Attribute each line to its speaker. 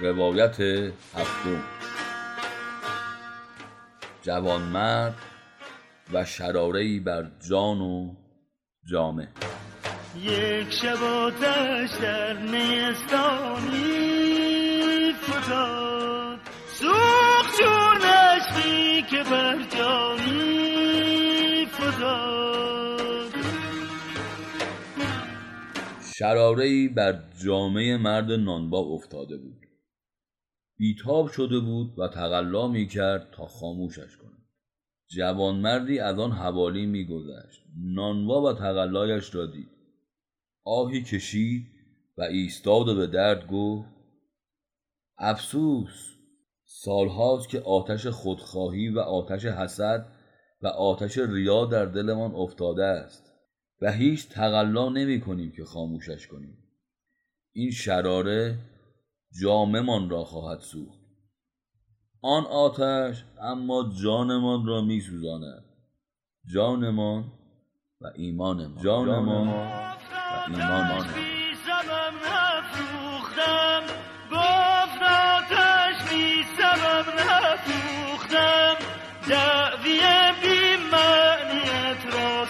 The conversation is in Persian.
Speaker 1: روایت هفتم. جوانمرد و شراره بر جان و جامه.
Speaker 2: یک شب آتش در نیستانی فتاد سوخت چون نشتی که بر جانی فتاد
Speaker 1: شراره بر جامعه مرد نانبا افتاده بود. بیتاب شده بود و تقلا می کرد تا خاموشش کند. جوانمردی از آن حوالی میگذشت. نانوا و تقلایش را دید. آهی کشید و ایستاد و به درد گفت افسوس! سالهاست که آتش خودخواهی و آتش حسد و آتش ریا در دلمان افتاده است و هیچ تقلا نمی کنیم که خاموشش کنیم. این شراره جاممان را خواهد سوخت. آن آتش اما جانمان را می سوزاند جانمان و ایمانمان. جانمان و ایمانمان.
Speaker 2: دعوی بی معنیت را